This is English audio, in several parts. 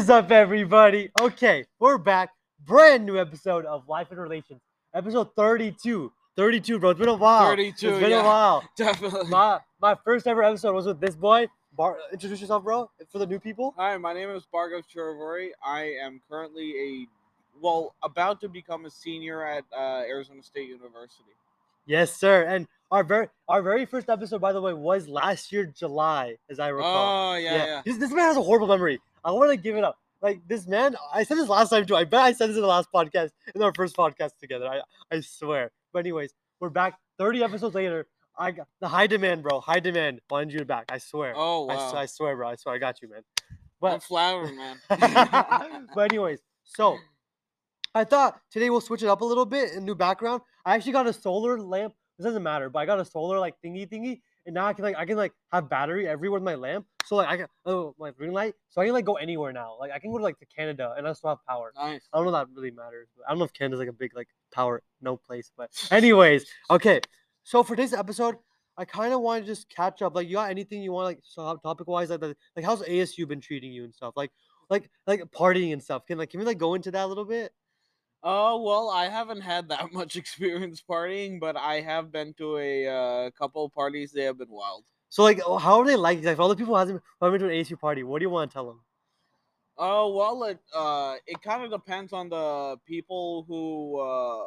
is up, everybody? Okay, we're back. Brand new episode of Life and Relations. Episode 32. 32, bro. It's been a while. 32, It's been yeah. a while. Definitely. My my first ever episode was with this boy. Bar, introduce yourself, bro, for the new people. Hi, my name is Bargov Chiravari. I am currently a, well, about to become a senior at uh, Arizona State University. Yes, sir. And our very our very first episode, by the way, was last year July, as I recall. Oh, yeah, yeah. This, this man has a horrible memory. I want to give it up. Like this man, I said this last time too. I bet I said this in the last podcast, in our first podcast together. I I swear. But anyways, we're back. Thirty episodes later. I got the high demand, bro. High demand. Wanted you back. I swear. Oh, I, wow. s- I swear, bro. I swear. I got you, man. I'm But flattered, man. but anyways, so I thought today we'll switch it up a little bit and new background. I actually got a solar lamp. This doesn't matter, but I got a solar like thingy thingy, and now I can like I can like have battery everywhere with my lamp. So like I can oh my ring light, so I can like go anywhere now. Like I can go to like to Canada and I still have power. nice. I don't know if that really matters. But I don't know if Canada's like a big like power no place, but anyways, okay. So for today's episode, I kind of want to just catch up. Like, you got anything you want like so uh, topic wise like like how's ASU been treating you and stuff? Like like like partying and stuff. Can like can we like go into that a little bit? Oh, well, I haven't had that much experience partying, but I have been to a uh, couple of parties. They have been wild. So like oh, how are they like? Like all the people who haven't been to an ASU party, what do you want to tell them? Oh well, it uh, it kind of depends on the people who uh,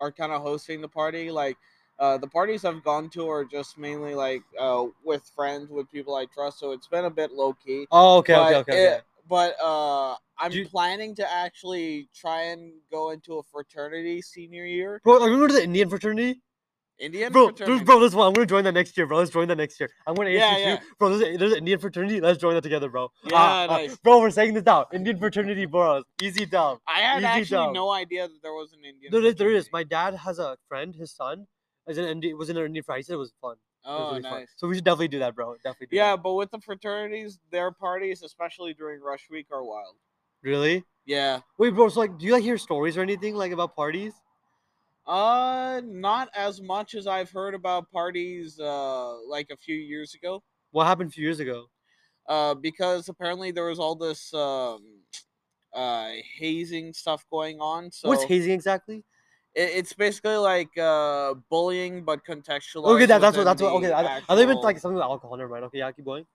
are kind of hosting the party. Like uh, the parties I've gone to are just mainly like uh, with friends, with people I trust. So it's been a bit low key. Oh, okay, okay, but okay. okay. it- but uh, I'm you- planning to actually try and go into a fraternity senior year. Bro, are you going to the Indian fraternity? Indian Bro, fraternity. bro, this one. I'm gonna join that next year, bro. Let's join that next year. I'm going to ASU Yeah, yeah. Bro, there's, a, there's an Indian fraternity. Let's join that together, bro. Yeah, Ah, ah, nice. bro, we're saying this out. Indian fraternity, bros. Easy dub. I had Easy actually no idea that there was an Indian. There is, there is. My dad has a friend. His son is an Indian, was in an Indian fraternity. He said it was fun. Oh, really fun. nice. So we should definitely do that, bro. Definitely. Do Yeah, that. but with the fraternities, their parties, especially during rush week, are wild. Really? Yeah. Wait, bro. So like, do you like hear stories or anything like about parties? Uh, not as much as I've heard about parties. Uh, like a few years ago. What happened a few years ago? Uh, because apparently there was all this um, uh, hazing stuff going on. So What's hazing exactly? It, it's basically like uh bullying, but contextualized. Okay, that, that's what. That's what. Okay, the I, I thought you meant like something with alcohol. Never mind. Okay, yeah, keep going.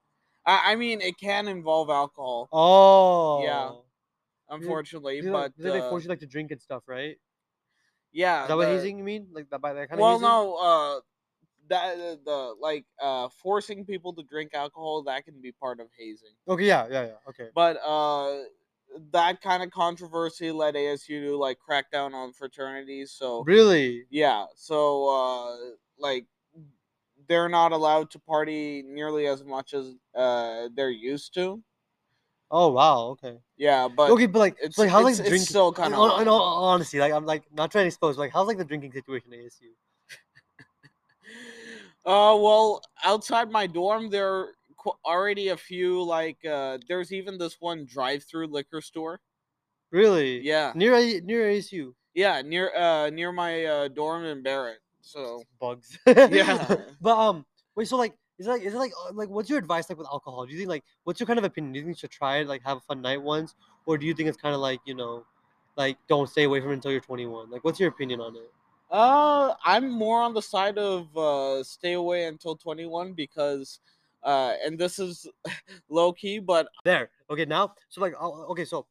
I, I mean, it can involve alcohol, Oh. Yeah. Unfortunately, They, but they uh, force you like to drink and stuff, right? yeah. Is that what the- hazing you mean? Like that by that kind of Well, no, uh, that uh, the like uh forcing people to drink alcohol that can be part of hazing, Okay, yeah, yeah, yeah. Okay. but uh, that kind of controversy led ASU to like crack down on fraternities. So Really? yeah, so uh, like they're not allowed to party nearly as much as uh they're used to. Oh wow. Okay. Yeah, but okay, but like, it's like how's like the it's drinking? still kind of hon- hon- honestly, like I'm like not trying to expose, like how's like the drinking situation at ASU? Uh, well, outside my dorm, there already a few. Like, uh, there's even this one drive-through liquor store. Really? Yeah, Near near ASU. yeah, near uh near my uh, dorm in Barrett. So Bugs. Yeah. but um, wait. So like, is it like is it like like what's your advice like with alcohol? Do you think like what's your kind of opinion? Do you think you should try it like have a fun night once, or do you think it's kind of like you know, like don't stay away from it until you're 21? Like, what's your opinion on it? uh, I'm more on the side of uh stay away until 21 because uh, and this is low key, but There. Okay. Now, so like, I'll- okay. So,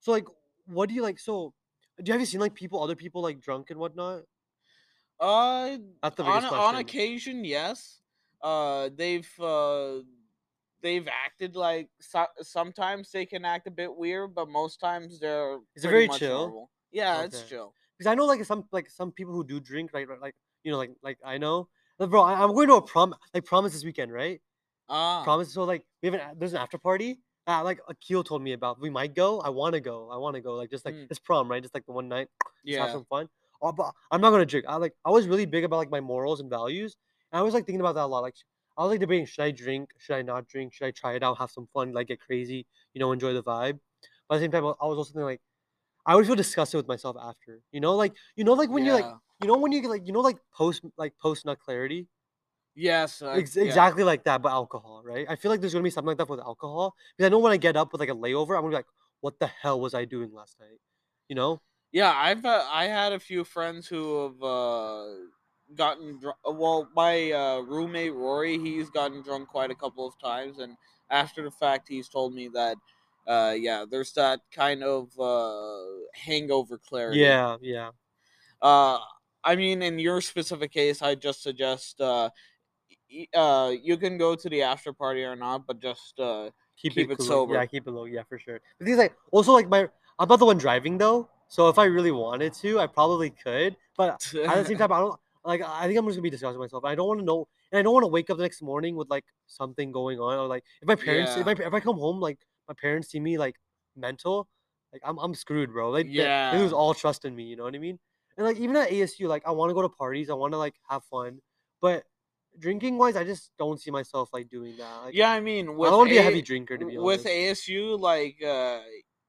so like, what do you like? So, do you have you seen like people, other people like drunk and whatnot? uh, That's the on on occasion, yes. Uh, they've uh, they've acted like so- sometimes they can act a bit weird, but most times they're Is it very chill? normal. Yeah, it's chill. because I know like some like some people who do drink like like you know like like I know bro I, I'm going to a prom like promise this weekend right Ah, promise so like we have an there's an after party uh, like Akil told me about we might go I want to go I want to go like just like Mm. it's prom right just like the one night just have yeah. some fun oh, but I'm not gonna drink I like I was really big about like my morals and values and I was like thinking about that a lot like I was like debating should I drink should I not drink should I try it out have some fun like get crazy you know enjoy the vibe but at the same time I was also thinking like I would feel disgusted with myself after. You know, like you know, like when you're like you know when you get like you know like post like post nut clarity. Yes, uh, Ex- yeah. exactly like that, but alcohol, right? I feel like there's gonna be something like that with alcohol because I know when I get up with like a layover, I'm gonna be like, "What the hell was I doing last night?" You know? Yeah, I've uh, I had a few friends who have uh, gotten drunk. Well, my uh, roommate Rory, he's gotten drunk quite a couple of times, and after the fact, he's told me that, uh, yeah, there's that kind of uh, hangover clarity. Yeah, yeah. Uh, I mean, in your specific case, I just suggest uh, uh, you can go to the after party or not, but just uh, Keep, Keep it cool. sober. Yeah, keep it low. Yeah, for sure. The thing like, also like my, I'm not the one driving though, so if I really wanted to, I probably could. But at the same time, I don't like. I think I'm just gonna be discussing myself. I don't want to know, and I don't want to wake up the next morning with like something going on, or like if my parents, if, I, if I come home like my parents see me like mental, like I'm I'm screwed, bro. Like they- they, Yeah. lose all trust in me. You know what I mean? And like even at ASU, like I want to go to parties, I want to like have fun, but drinking wise, I just don't see myself like doing that. Like, yeah, I mean, I with don't want to be a heavy drinker to be with honest. ASU, like uh,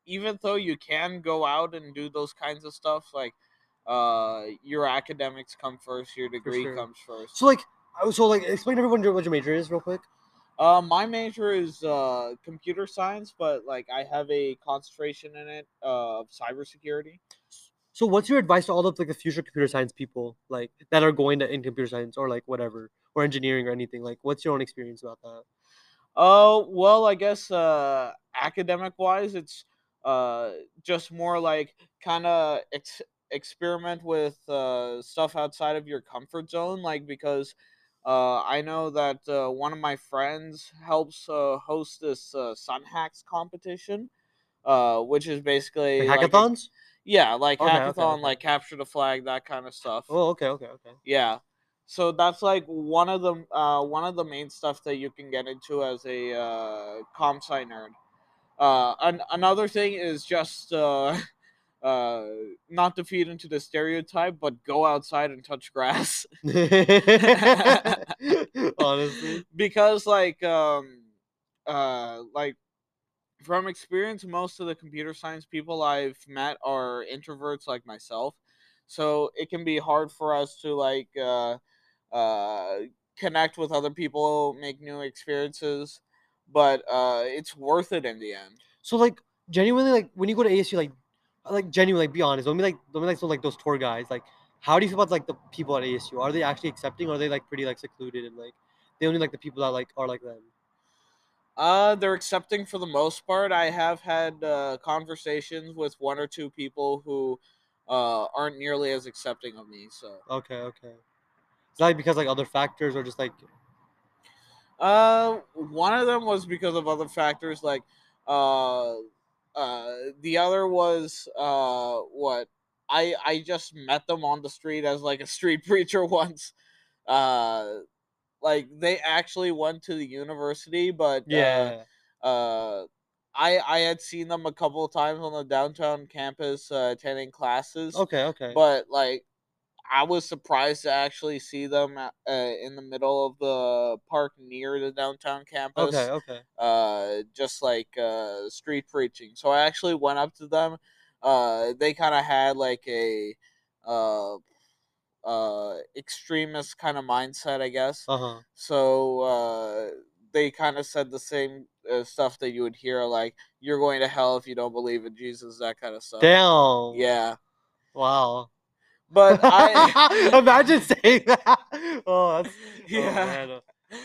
even though you can go out and do those kinds of stuff, like uh, your academics come first, your degree sure. comes first. So like, I was- so like, explain to everyone your- what your major is real quick. Uh, my major is uh, computer science, but like I have a concentration in it uh, of cybersecurity. So what's your advice to all of like the future computer science people like that are going to in computer science or like whatever or engineering or anything? Like, what's your own experience about that? Oh well, I guess uh, academic wise, it's uh, just more like kind of ex- experiment with uh, stuff outside of your comfort zone, like because uh, I know that uh, one of my friends helps uh, host this uh, Sun Hacks competition, uh, which is basically Like like a- hackathons? Yeah, like Okay, okay, hackathon, okay. like capture the flag, that kind of stuff. Oh, okay, okay, okay. Yeah. So that's like one of the uh, one of the main stuff that you can get into as a uh, comp sci nerd. Uh, an- another thing is just uh, uh, not to feed into the stereotype, but go outside and touch grass Honestly, because like um uh like from experience most of the computer science people i've met are introverts like myself so it can be hard for us to like uh uh connect with other people make new experiences but uh it's worth it in the end so like genuinely, like when you go to ASU, like, like genuinely, like, be honest. Don't be like, don't be like so like those tour guys. Like, how do you feel about like the people at ASU? Are they actually accepting? Or are they like pretty like secluded and like they only like the people that like are like them? Uh they're accepting for the most part i have had uh conversations with one or two people who uh aren't nearly as accepting of me so Okay, okay. Is that like because like other factors or just like Uh, one of them was because of other factors, like, uh, uh, the other was uh, what I I just met them on the street as like a street preacher once. Uh, like they actually went to the university, but yeah? uh, uh, I I had seen them a couple of times on the downtown campus uh, attending classes, okay, okay. but like I was surprised to actually see them uh, in the middle of the park near the downtown campus. okay, okay. Uh, just like uh, street preaching. So I actually went up to them. Uh, they kind of had like a uh, uh, extremist kind of mindset, I guess. Uh huh. So uh, they kind of said the same uh, stuff that you would hear, like "You're going to hell if you don't believe in Jesus," that kind of stuff. Damn. Yeah, Wow. but I. imagine saying that. Oh, that's Yeah. Oh, man. Uh,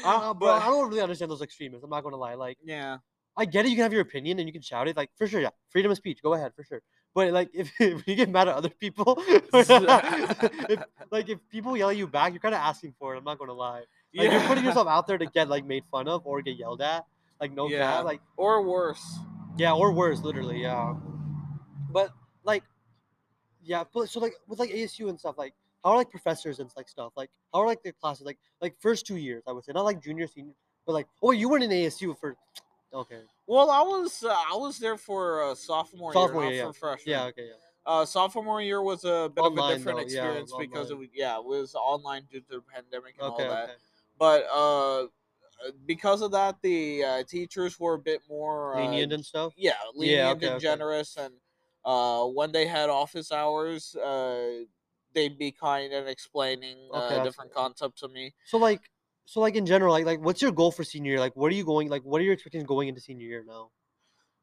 I, I- bro, But- I don't really understand those extremists. I'm not gonna lie. Like, Yeah. I get it. You can have your opinion and you can shout it. Like, for sure, yeah, freedom of speech. Go ahead, for sure. But like, if, if you get mad at other people, if, like if people yell at you back, you're kind of asking for it. I'm not gonna lie. Like, you're putting yourself out there to get like made fun of or get yelled at. Like, no Yeah. Like, or worse. yeah, or worse, literally, yeah. But like, yeah, but so like with like ASU and stuff, like how are like professors and like stuff, like how are like their classes, like like first two years, I would say, not like junior, senior, but like oh, you weren't in ASU for, okay, Well, I was uh, I was there for uh, sophomore, Sophomore year, for freshman. yeah, okay, yeah, Uh, sophomore year was a bit of a different though, yeah, experience because it online. was yeah it was online due to the pandemic and okay, all that. okay, But uh, because of that, the uh, teachers were a bit more uh, lenient and stuff. yeah lenient okay, and generous, and uh, when they had office hours, uh, they'd be kind and explaining uh, different concepts to me. So like, so like in general, like like what's your goal for senior year? Like what are you going? Like what are your expectations going into senior year now?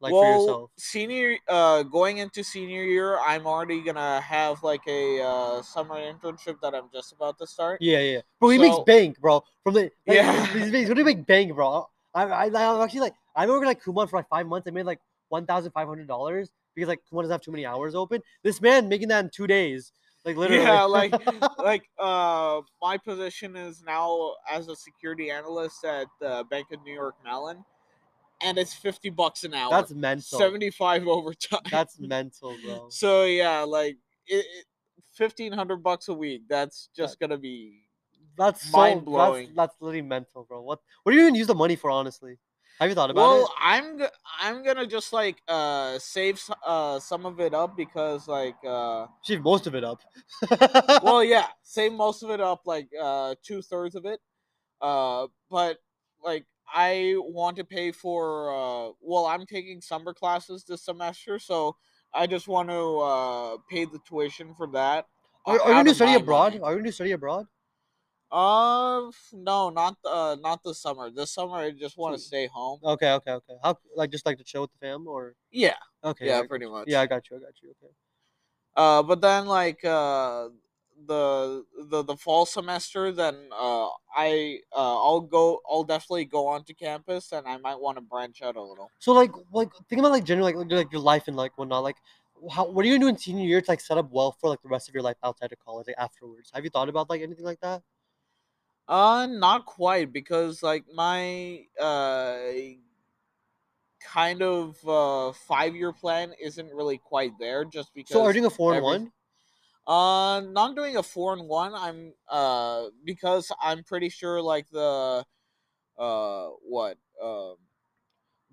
Like for well, yourself. senior uh going into senior year, I'm already gonna have like a uh, summer internship that I'm just about to start. Yeah, yeah. Bro, he makes bank, bro. From the like, Yeah. he's, he's gonna make bank, bro. I, I, I'm actually like I worked like Kumon for like five months. I made like one thousand five hundred dollars because like Kumon doesn't have too many hours open. This man making that in two days, like literally. Yeah, like like uh my position is now as a security analyst at the Bank of New York Mellon, and it's fifty bucks an hour. that's mental. seventy five overtime. That's mental, bro. so yeah, like it, it, fifteen hundred bucks a week. That's just gonna be That's so mind-blowing. That's, that's literally mental, bro. What what do you even use the money for? Honestly, have you thought about well. it? Well, I'm I'm gonna just like uh save uh some of it up because like uh Shave most of it up. well yeah save most of it up like uh two thirds of it uh but like i want to pay for uh well i'm taking summer classes this semester so i just want to uh pay the tuition for that are, are you gonna study abroad? money. Are you gonna study abroad? Uh no not uh not this summer this summer i just want to stay home Okay, okay, okay. How like just like to chill with the fam or? yeah Okay. yeah pretty much Yeah, I got you. I got you. Okay. Uh, but then like uh, the the the fall semester, then uh, I uh, I'll go. I'll definitely go onto campus, and I might want to branch out a little. So like like think about like generally like, like your life and like whatnot. Like how what are you gonna do in senior year to like set up well for like the rest of your life outside of college, like afterwards? Have you thought about like anything like that? Uh, not quite because like my uh kind of uh five year plan isn't really quite there. Just because. So are you doing a four and every- one? Uh, not doing a four and one. I'm uh because I'm pretty sure like the uh what um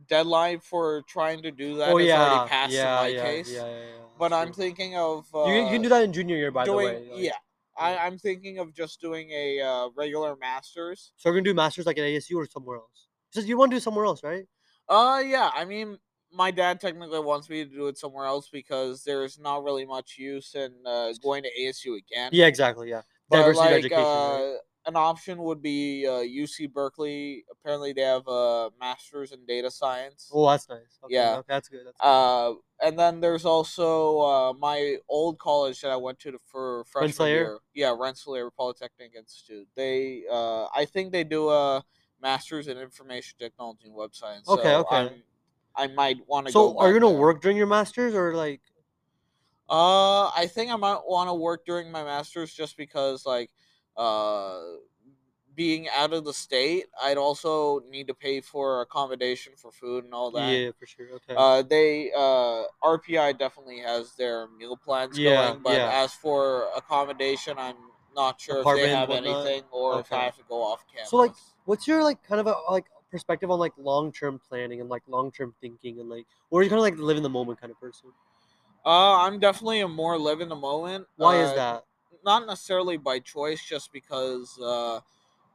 deadline for trying to do that Oh is yeah, already passed yeah, in my yeah, case. yeah, yeah, yeah. But that's I'm true. thinking of uh, you, can- you can do that in junior year, by doing the way. like- yeah. I, I'm thinking of just doing a uh, regular masters. So we're gonna do masters like at ASU or somewhere else. Just you want to do somewhere else, right? Uh, yeah. I mean, my dad technically wants me to do it somewhere else because there's not really much use in uh, going to ASU again. Yeah, exactly. Yeah. But Diversity like, education, uh, right? An option would be uh, UC Berkeley. Apparently, they have a master's in data science. Oh, that's nice. Okay, yeah. okay, that's good. That's good. Uh, and then there's also uh, my old college that I went to for freshman Rensselaer? year. Yeah, Rensselaer Polytechnic Institute. They, uh, I think they do a master's in information technology and web science. Okay, so okay. I'm, I might want to. so go are you gonna there. work during your masters or like? Uh, I think I might want to work during my masters just because, like, uh, being out of the state, I'd also need to pay for accommodation for food and all that. Yeah, for sure. Okay. Uh, they uh, RPI definitely has their meal plans Yeah, going, but yeah. as for accommodation, I'm not sure if they have whatnot? anything or if I have to go off campus. So, like, What's your like kind of a like perspective on like long term planning and like long term thinking and like, or are you kind of like live in the moment kind of person? uh, I'm definitely a more live in the moment. Why is uh, that? Not necessarily by choice, just because uh,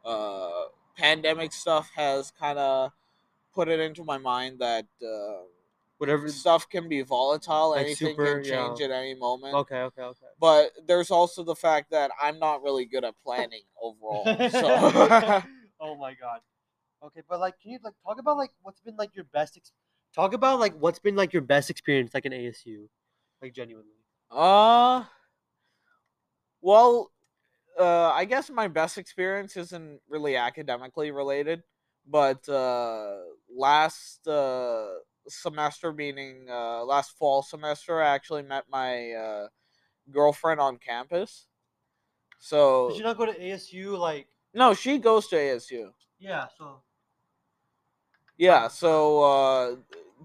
uh, pandemic stuff has kind of put it into my mind that uh, Whatever. stuff can be volatile. Like Anything super- can change yeah. at any moment. Okay. Okay. Okay. But there's also the fact that I'm not really good at planning overall. So oh my god. Okay, but like, can you like talk about like what's been like your best? Ex- talk about like what's been like your best experience like in ASU, like genuinely. Uh, well, uh, I guess my best experience isn't really academically related, but uh, last uh, semester, meaning uh, last fall semester, I actually met my uh, girlfriend on campus. So Did you not go to ASU? Like, no, she goes to ASU. yeah. So. Yeah, so uh,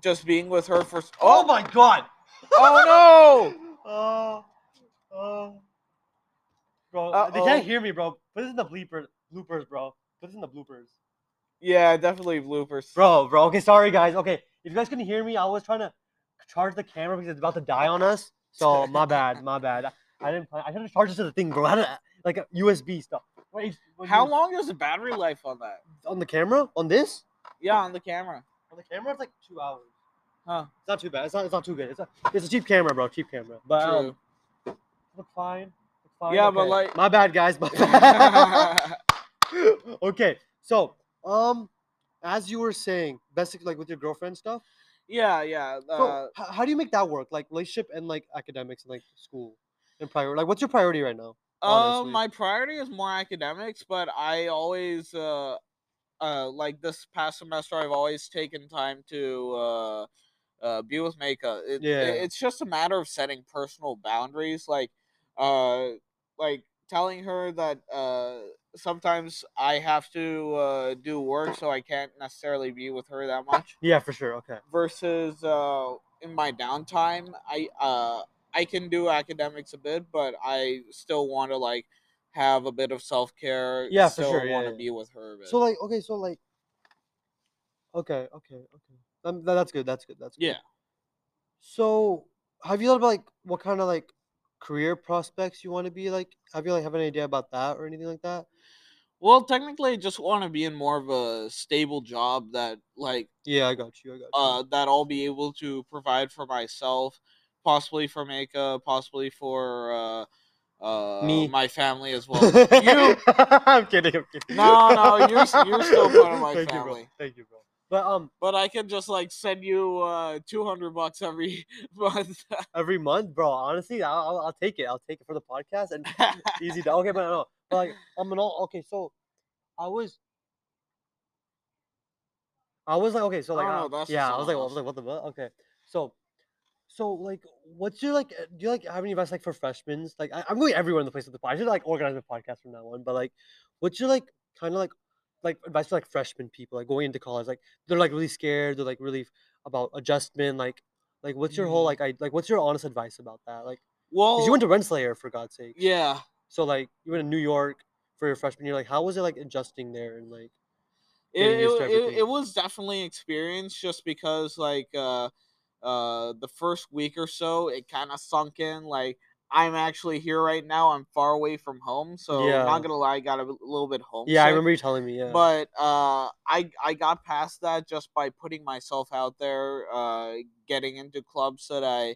just being with her for s- Oh my god. oh no. Oh. Oh. Bro, they Uh-oh. can't hear me, bro. Put this in the bleeper bloopers, bro. Put this in the bloopers. yeah, definitely bloopers. Bro, bro. Okay, sorry guys. Okay, if you guys couldn't hear me, I was trying to charge the camera because it's about to die on us. So my bad, my bad. I, didn't. Plan, I should have charged it to the thing, bro. I had like a USB stuff. Wait, How long is the battery life on that? on the camera? On this? Yeah, on the camera. On the camera, it's like two hours. Huh. It's not too bad. It's not. It's not too good. It's a. It's a cheap camera, bro. Cheap camera. But um, True. look fine. Yeah, but, like- my bad, guys. My bad. okay, so um, as you were saying, basically like with your girlfriend stuff. Yeah, yeah. So Uh, h- how do you make that work? Like relationship and like academics and like school and priority. Like, what's your priority right now? uh, honestly. my priority is more academics, but I always uh, uh, like this past semester, I've always taken time to uh, uh, be with Maka. It, Yeah. it- it's just a matter of setting personal boundaries, like, uh, like telling her that uh, sometimes I have to uh, do work, so I can't necessarily be with her that much. Yeah, for sure. Okay. Versus uh, in my downtime, I uh, I can do academics a bit, but I still want to like have a bit of self care. Yeah, for sure, want to yeah. be with her a bit. So like, okay, so like, okay, okay, okay. Um, that's good. That's good. That's good. yeah. So, have you thought about like what kind of like career prospects you want to be like? Have you like have an idea about that or anything like that? Well, technically, I just want to be in more of a stable job that, like, Yeah, I got you. I got you. uh, that I'll be able to provide for myself, possibly for Maka, possibly for uh, uh, Me. my family as well. you, I'm kidding. I'm kidding. No, no, you're you're still part of my Thank You, family. bro. Thank you, bro. But um, but I can just like send you uh, two hundred bucks every month. every month, bro. Honestly, I'll, I'll, I'll take it. I'll take it for the podcast and easy. To, okay, but no, but like I'm an all okay. So I was, I was like, okay, so like, Oh, uh, yeah, I was like, I was like, what the fuck? Okay, so, so like, what's your like? Do you like have any advice like for freshmen? Like, I, I'm going everywhere in the place of the podcast. I should like organize my podcast from now on. But like, what's your like kind of like like advice for like freshman people like going into college? Like they're like really scared. They're like really about adjustment. Like, like what's your whole Mhm. like I like what's your honest advice about that? like well, you went to Rensselaer for God's sake. yeah. So like you went to New York for your freshman year. Like how was it like adjusting there and like it, getting used to it, it, it was definitely experience just because like uh uh the first week or so it kind of sunk in like i'm actually here right now i'm far away from home so Yeah. not gonna lie i got a little bit homesick yeah, I remember you telling me. Yeah, but uh i i got past that just by putting myself out there uh getting into clubs that i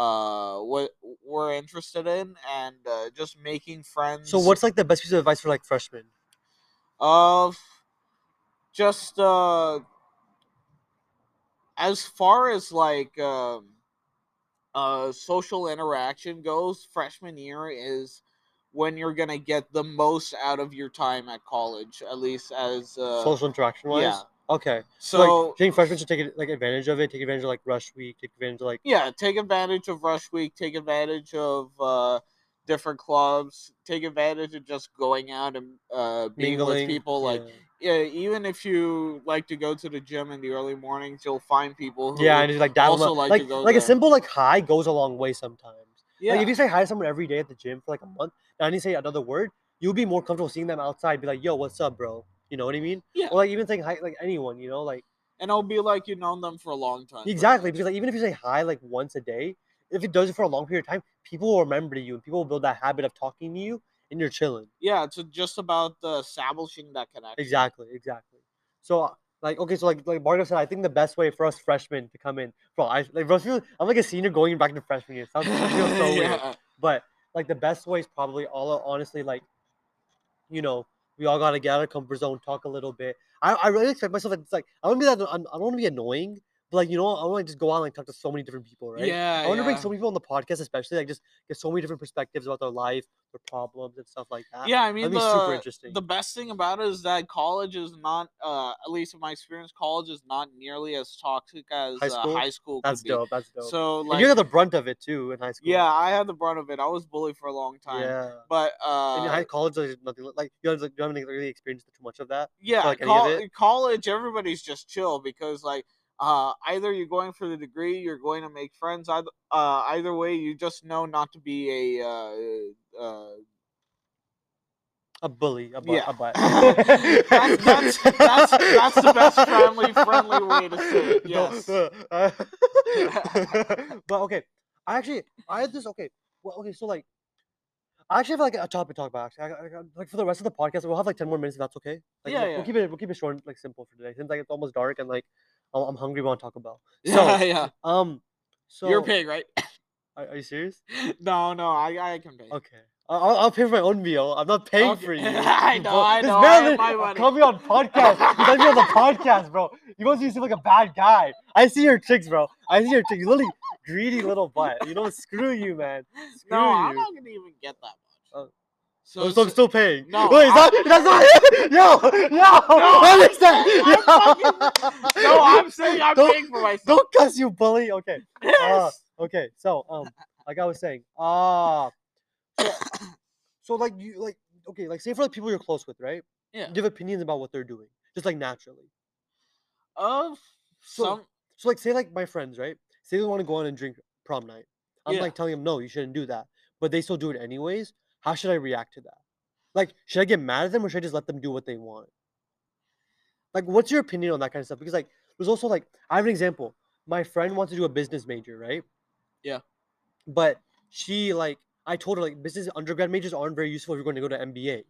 uh wa- were interested in and uh, just making friends so what's like the best piece of advice for like freshmen? of just uh as far as like um uh social interaction goes freshman year is when you're gonna get the most out of your time at college at least as uh Social interaction wise. yeah. Okay. So, so like, think freshmen should take like advantage of it? Take advantage of like rush week. Take advantage of like yeah take advantage of rush week take advantage of uh different clubs take advantage of just going out and uh being mingling. with people like yeah, yeah, even if you like to go to the gym in the early mornings, you'll find people who yeah and just like also like like to go like a simple like hi goes a long way sometimes. yeah, Like if you say hi to someone every day at the gym for like a month, and you say another word, you'll be more comfortable seeing them outside. Be like, yo, what's up, bro? You know what I mean? Yeah. Or like even saying hi, like anyone, you know, like. and it'll be like you've known them for a long time. Exactly, because like even if you say hi like once a day, if it does it for a long period of time, people will remember you and people will build that habit of talking to you and you're chilling. yeah, it's just about uh, establishing that connection. Exactly, exactly. So uh, like okay, so like like Margo said, I think the best way for us freshmen to come in, bro, I like bro, feel- I'm like a senior going back to freshman year. Sounds it feels so weird. But like the best way is probably all honestly like, you know, we all gotta get out of comfort zone, talk a little bit. I, I really expect myself it's like I don't be that I don't want to be annoying, but like you know I want to just go out and like talk to so many different people, right? yeah, I want to bring so many people on the podcast, especially like just get so many different perspectives about their life, their problems, and stuff like that. Yeah, I mean That'd be super the interesting. the best thing about it is that college is not, uh, at least in my experience, college is not nearly as toxic as High uh, school? high school. That's could be. dope. That's dope. So and like, you got the brunt of it too in high school. yeah, I had the brunt of it. I was bullied for a long time. Yeah. But uh, in high college, there's nothing like you haven't, you haven't really experienced too much of that. yeah like, col- college everybody's just chill because like uh either you're going for the degree you're going to make friends either uh either way you just know not to be a uh uh A bully, a butt, Yeah. a butt. That's- that's- that's- that's the best family friendly way to say it, yes. uh, but okay, I actually I had this okay. Well, okay, so like, I actually have like a topic to talk about. Actually, I, I, like for the rest of the podcast, we'll have like ten more minutes if that's okay. Like, Yeah, we'll, yeah. we'll keep it we'll keep it short, and, like simple for today, since like it's almost dark and like I'm, I'm hungry. Want to talk about. yeah So, yeah um, so you're paying right Are, are you serious? no no i i can pay Okay, I'll, I'll pay for my own meal. I'm not paying Okay. for you. I know, bro. I This know, man my money. Call me on podcast. Me on the podcast, bro. You to seem like a bad guy. I see your chicks, bro. I see your. You literally greedy little butt. You know, screw you, man. Screw No, you. I'm not gonna even get that. Oh. So, Oh, so I'm still paying. No, Wait, is that, that's not it. Yo, yo, No, what is that? I'm Yo. no, I'm saying I'm Don't- paying for myself. Don't cuss, you bully. Okay. Yes. Uh, okay. So, um, like I was saying, uh, so, so like you like okay, like say for like people you're close with, right? Yeah. Have opinions about what they're doing, just like naturally. Of So- some, So like say like my friends, right? Say they want to go out and drink prom night. I'm Yeah. like telling them no, you shouldn't do that, but they still do it anyways. How should I react to that? Like, should I get mad at them or should I just let them do what they want? Like, what's your opinion on that kind of stuff? Because like, there's also like, I have an example. My friend wants to do a business major, right? Yeah. But she like, I told her like, business undergrad majors aren't very useful if you're going to go to MBA. She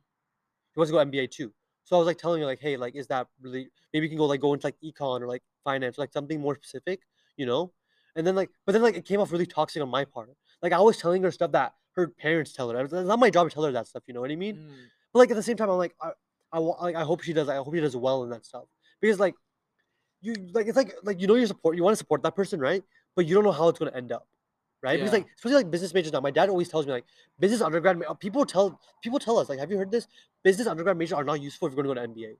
wants to go MBA too. So I was like telling her like, hey, like, is that really? Maybe you can go like go into like econ or like finance, or, like something more specific, you know? And then like, but then like it came off really toxic on my part. Like I was telling her stuff that her parents tell her. It's not my job to tell her that stuff. You know what I mean? Mm, But like at the same time, I'm like, I, I, like, I hope she does. I hope she does well in that stuff because like, you like it's like like you know you support you want to support that person, right? But you don't know how it's gonna end up, right? Because like especially like business majors now. My dad always tells me like business undergrad. People tell people tell us like, have you heard this? Business undergrad majors are not useful if you're gonna go to MBA,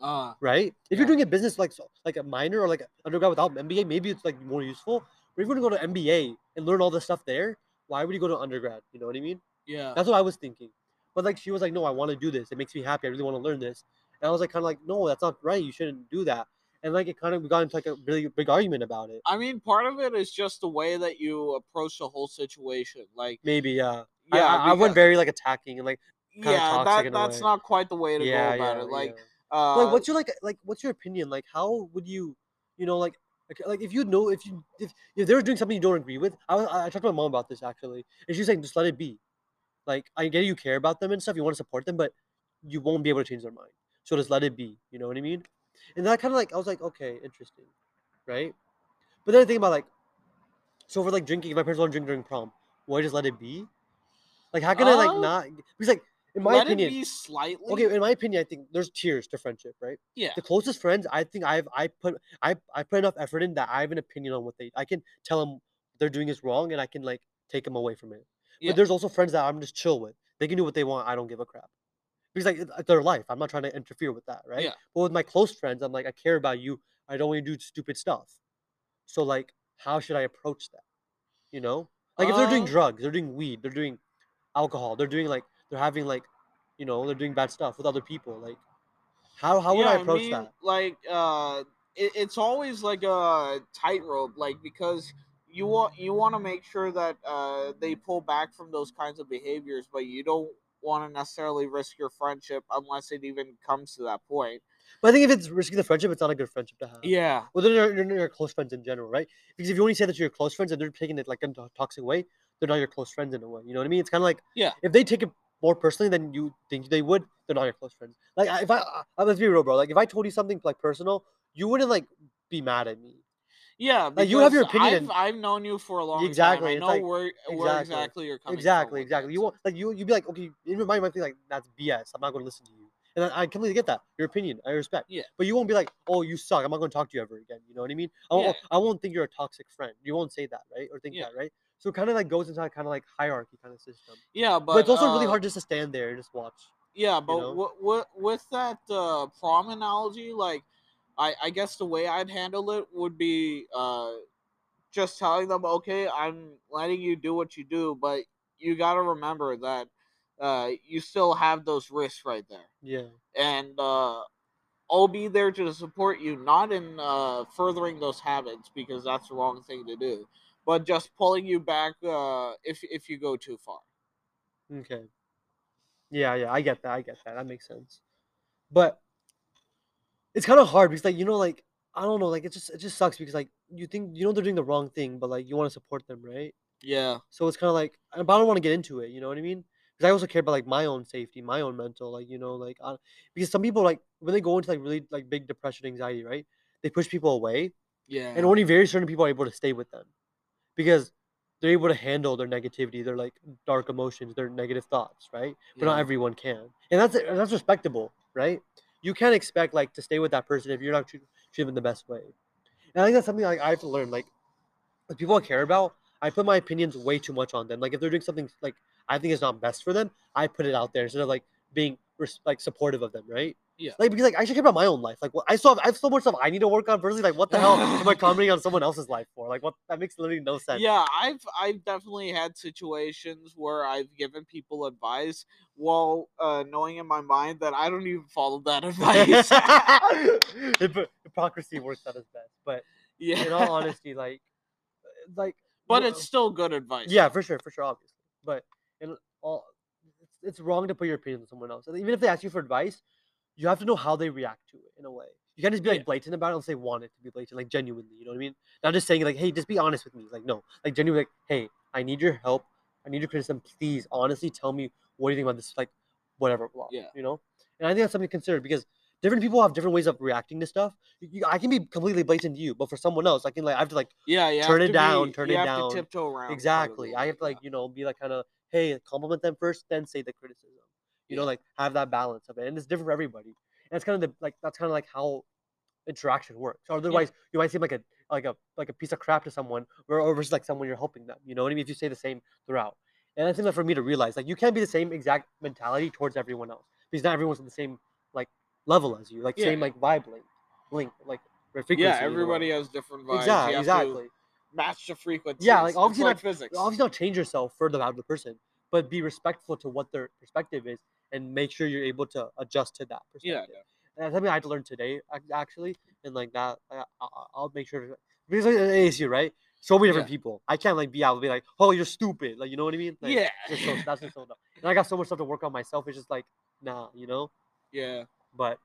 uh, right? If Yeah. you're doing a business like so, like a minor or like undergrad without MBA, maybe it's like more useful. But if you're gonna go to MBA and learn all this stuff there, why would you go to undergrad? You know what I mean? yeah. That's what I was thinking. But like she was like, no, I want to do this. It makes me happy. I really want to learn this. And I was like, kind of like, no, that's not right. You shouldn't do that. And like it kind of we got into like a really big argument about it. I mean, part of it is just the way that you approach the whole situation. Like, Maybe yeah. I- yeah, I, I, went very like attacking and like yeah, that that's not quite the way to yeah, go about yeah, it. Like, yeah. uh, like what's your like like what's your opinion? Like how would you, you know, like like, like if you know if you if if they're doing something you don't agree with, I was, I talked to my mom about this actually, and she's like, just let it be. Like I get you care about them and stuff, you want to support them, but you won't be able to change their mind. So just let it be. You know what I mean? And that kind of like I was like, okay, interesting, right? But then I think about like, so for like drinking, if my parents want to drink during prom, will I just let it be? Like how can I like Uh, not? Because like in my let opinion, be slightly. okay, in my opinion, I think there's tiers to friendship, right? yeah, the closest friends i think i've i put i i put enough effort in that i have an opinion on what they i can tell them they're doing is wrong and i can like take them away from it Yeah. but there's also friends that i'm just chill with they can do what they want i don't give a crap because like it's their life i'm not trying to interfere with that right Yeah. but with my close friends i'm like i care about you i don't want you to do stupid stuff so like how should i approach that you know like if they're doing Uh, drugs they're doing weed they're doing alcohol they're doing like they're having like you know they're doing bad stuff with other people like how how would yeah, i approach mean, that Like, uh, it, it's always like a tightrope, like because you want you want to make sure that uh they pull back from those kinds of behaviors, but you don't want to necessarily risk your friendship unless it even comes to that point. But I think if it's risking the friendship, it's not a good friendship to have. Yeah, Well, then you're, you're close friends in general, right? Because if you only say that you're close friends and they're taking it like in a toxic way, they're not your close friends in a way. You know what I mean? It's kind of like Yeah. If they take it more personally than you think they would, they're not your close friends. Like if I, I let's be real, bro. Like if I told you something like personal, you wouldn't like be mad at me. yeah. Like, you have your opinion I've, I've known you for a long Exactly, time. I know like- where where exactly, exactly you're coming exactly, from. with exactly. You won't like you. You'd be like, okay, in your mind, you might be like, that's BS. I'm not going to listen to you. And I, I completely get that. Your opinion, I respect. Yeah. But you won't be like, oh, you suck. I'm not going to talk to you ever again. You know what I mean? I won't, Yeah. I won't think you're a toxic friend. You won't say that, right? Or think Yeah. that, right? So it kind of like goes into that kind of like hierarchy kind of system. Yeah, but, But, it's also really uh, hard just to stand there and just watch. Yeah, but know? wi- wi- with that uh, prom analogy, like, I, I guess the way I'd handle it would be uh, just telling them, okay, I'm letting you do what you do, but you got to remember that uh, you still have those risks right there. Yeah. And uh, I'll be there to support you, not in uh, furthering those habits, because that's the wrong thing to do, but just pulling you back uh, if, if you go too far. Okay. Yeah, yeah, I get that. I get that. That makes sense. But it's kind of hard because, like, you know, like I don't know, like it just it just sucks because like you think you know they're doing the wrong thing, but like you want to support them, right? Yeah. So it's kind of like, uh, but I don't want to get into it. You know what I mean? Because I also care about like my own safety, my own mental, like you know, like I, because some people like when they go into like really like big depression, anxiety, right? They push people away, Yeah. and only very certain people are able to stay with them because they're able to handle their negativity, their like dark emotions, their negative thoughts, right? But not everyone can, and that's and that's respectable, right? You can't expect like to stay with that person if you're not treat, treat the best way. And I think that's something like I have to learn. Like, the people I care about, I put my opinions way too much on them. Like, if they're doing something like I think is not best for them, I put it out there instead of like being like supportive of them, right? Yeah. Like because like I should care about my own life. Like, what I still have, I have so much stuff I need to work on personally. Like, what the hell am I commenting on someone else's life for? Like, what that makes literally no sense. Yeah, I've I've definitely had situations where I've given people advice while uh, knowing in my mind that I don't even follow that advice. Hypo- Hypocrisy works at its best, but yeah, in all honesty, like, like, but wha- it's still good advice. yeah, for sure, for sure, obviously. But in all, it's, it's wrong to put your opinion on someone else. Even if they ask you for advice, you have to know how they react to it in a way. You can't just be like Yeah. blatant about it unless they want it to be blatant, like genuinely. You know what I mean? Not just saying like, "Hey, just be honest with me." Like, no, like genuinely, like, "Hey, I need your help. I need your criticism. Please, honestly, tell me what do you think about this? Like, whatever." Blah, Yeah. You know? And I think that's something to consider because different people have different ways of reacting to stuff. You, I can be completely blatant to you, but for someone else, I can like I have to like yeah, you Turn it down, be- turn you it have down. To tiptoe around. part of the Exactly. I have to like, yeah. you know, be like kind of, hey, compliment them first, then say the criticism. You know, like have that balance of it. And it's different for everybody. And it's kind of the like that's kind of like how interaction works. Or otherwise you might seem like a like a like a piece of crap to someone or or versus like someone you're helping them. You know what I mean? If you say the same throughout. And I think that for me to realize, like you can't be the same exact mentality towards everyone else. Because not everyone's on the same like level as you. Like same like vibe link. Link like frequency. yeah, in a way. everybody has different vibes. Exactly, you exactly. Match the frequency. Yeah, like, obviously like not- physics. obviously not change yourself for the other person, but be respectful to what their perspective is and make sure you're able to adjust to that yeah, perspective. And that's something I had to learn today, actually, and like that, uh, I, I, I'll make sure to because like, ASU, right? So many different Yeah. people. I can't like be out and be like, "Oh, you're stupid," like you know what I mean? Like, yeah, just so, that's just so dumb. And I got so much stuff to work on myself. It's just like, nah, you know. yeah. But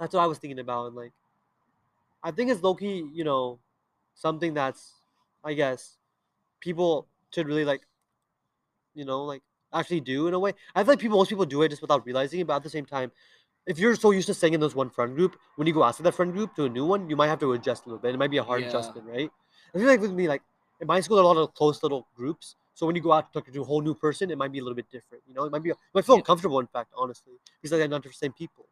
that's what I was thinking about, and like, I think it's low key, you know, something that's, I guess, people should really like, you know, like actually do in a way. I feel like people, most people do it just without realizing it. But at the same time, if you're so used to staying in those one friend group, when you go outside that friend group to a new one, you might have to adjust a little bit. It might be a hard Yeah. adjustment, right? I feel like with me, like in my school, there are a lot of close little groups. So when you go out to talk to a whole new person, it might be a little bit different. You know, it might be, you might feel Yeah. uncomfortable. In fact, honestly, because they're not the same people.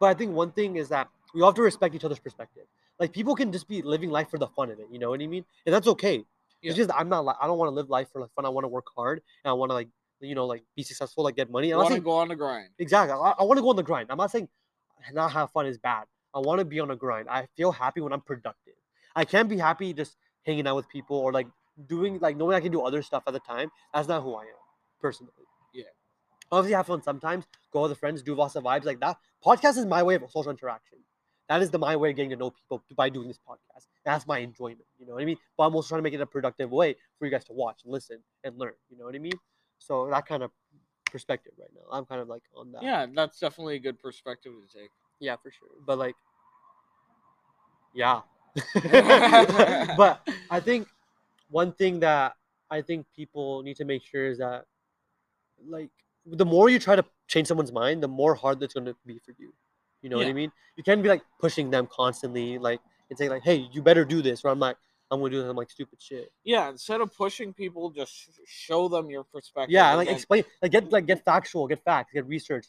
But I think one thing is that we all have to respect each other's perspective. Like people can just be living life for the fun of it. You know what I mean? And that's okay. Yeah. It's just I'm not. I don't want to live life for like fun. I want to work hard and I want to like you know like be successful, like get money. I'm want to go on the grind. exactly. I, I want to go on the grind. I'm not saying not have fun is bad. I want to be on a grind. I feel happy when I'm productive. I can't be happy just hanging out with people or like doing like knowing I can do other stuff at the time. That's not who I am personally. Yeah. Obviously, have fun sometimes. Go with the friends, do lots of vibes like that. Podcast is my way of social interaction. That is the my way of getting to know people by doing this podcast. That's my enjoyment. You know what I mean? But I'm also trying to make it a productive way for you guys to watch and listen and learn. You know what I mean? So that kind of perspective right now. I'm kind of like on that. Yeah, that's definitely a good perspective to take. Yeah, for sure. But like, yeah. but I think one thing that I think people need to make sure is that, like, the more you try to change someone's mind, the more hard that's going to be for you. You know what I mean? You can't be like pushing them constantly, like, and saying like, "Hey, you better do this," or I'm like, "I'm gonna do some like stupid shit." Yeah, instead of pushing people, just sh- show them your perspective. Yeah, like then- explain, like get like get factual, get facts, get research,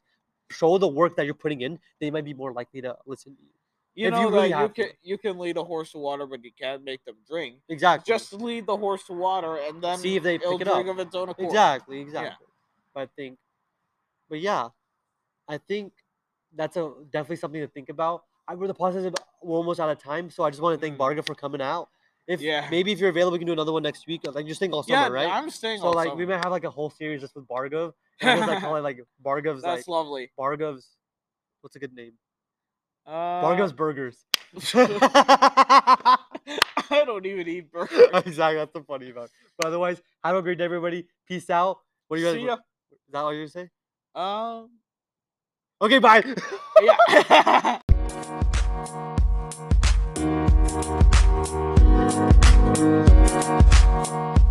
show the work that you're putting in. They might be more likely to listen to you. you if know you really that you have to. can you can lead a horse to water, but you can't make them drink. Exactly. Just lead the horse to water, and then See if they it'll pick it drink up. of its own accord. Exactly, exactly. But I think, but yeah, I think that's a definitely something to think about. I we're the process of we're almost out of time, so I just want to thank. Mm-hmm. Barga for coming out. If Yeah. maybe if you're available, we can do another one next week. Like just think all summer, Yeah, right? I'm staying. so like summer. we might have like a whole series just with Bargov. Like call it like Bargov's That's like lovely. Bargov's. What's a good name? Uh, Bargov's Burgers. I don't even eat burgers. exactly. That's the funny about. But otherwise, have a great day, everybody. Peace out. What are you guys? See ya. Is that all you're gonna say? Um, Okay, bye. yeah. Thank you.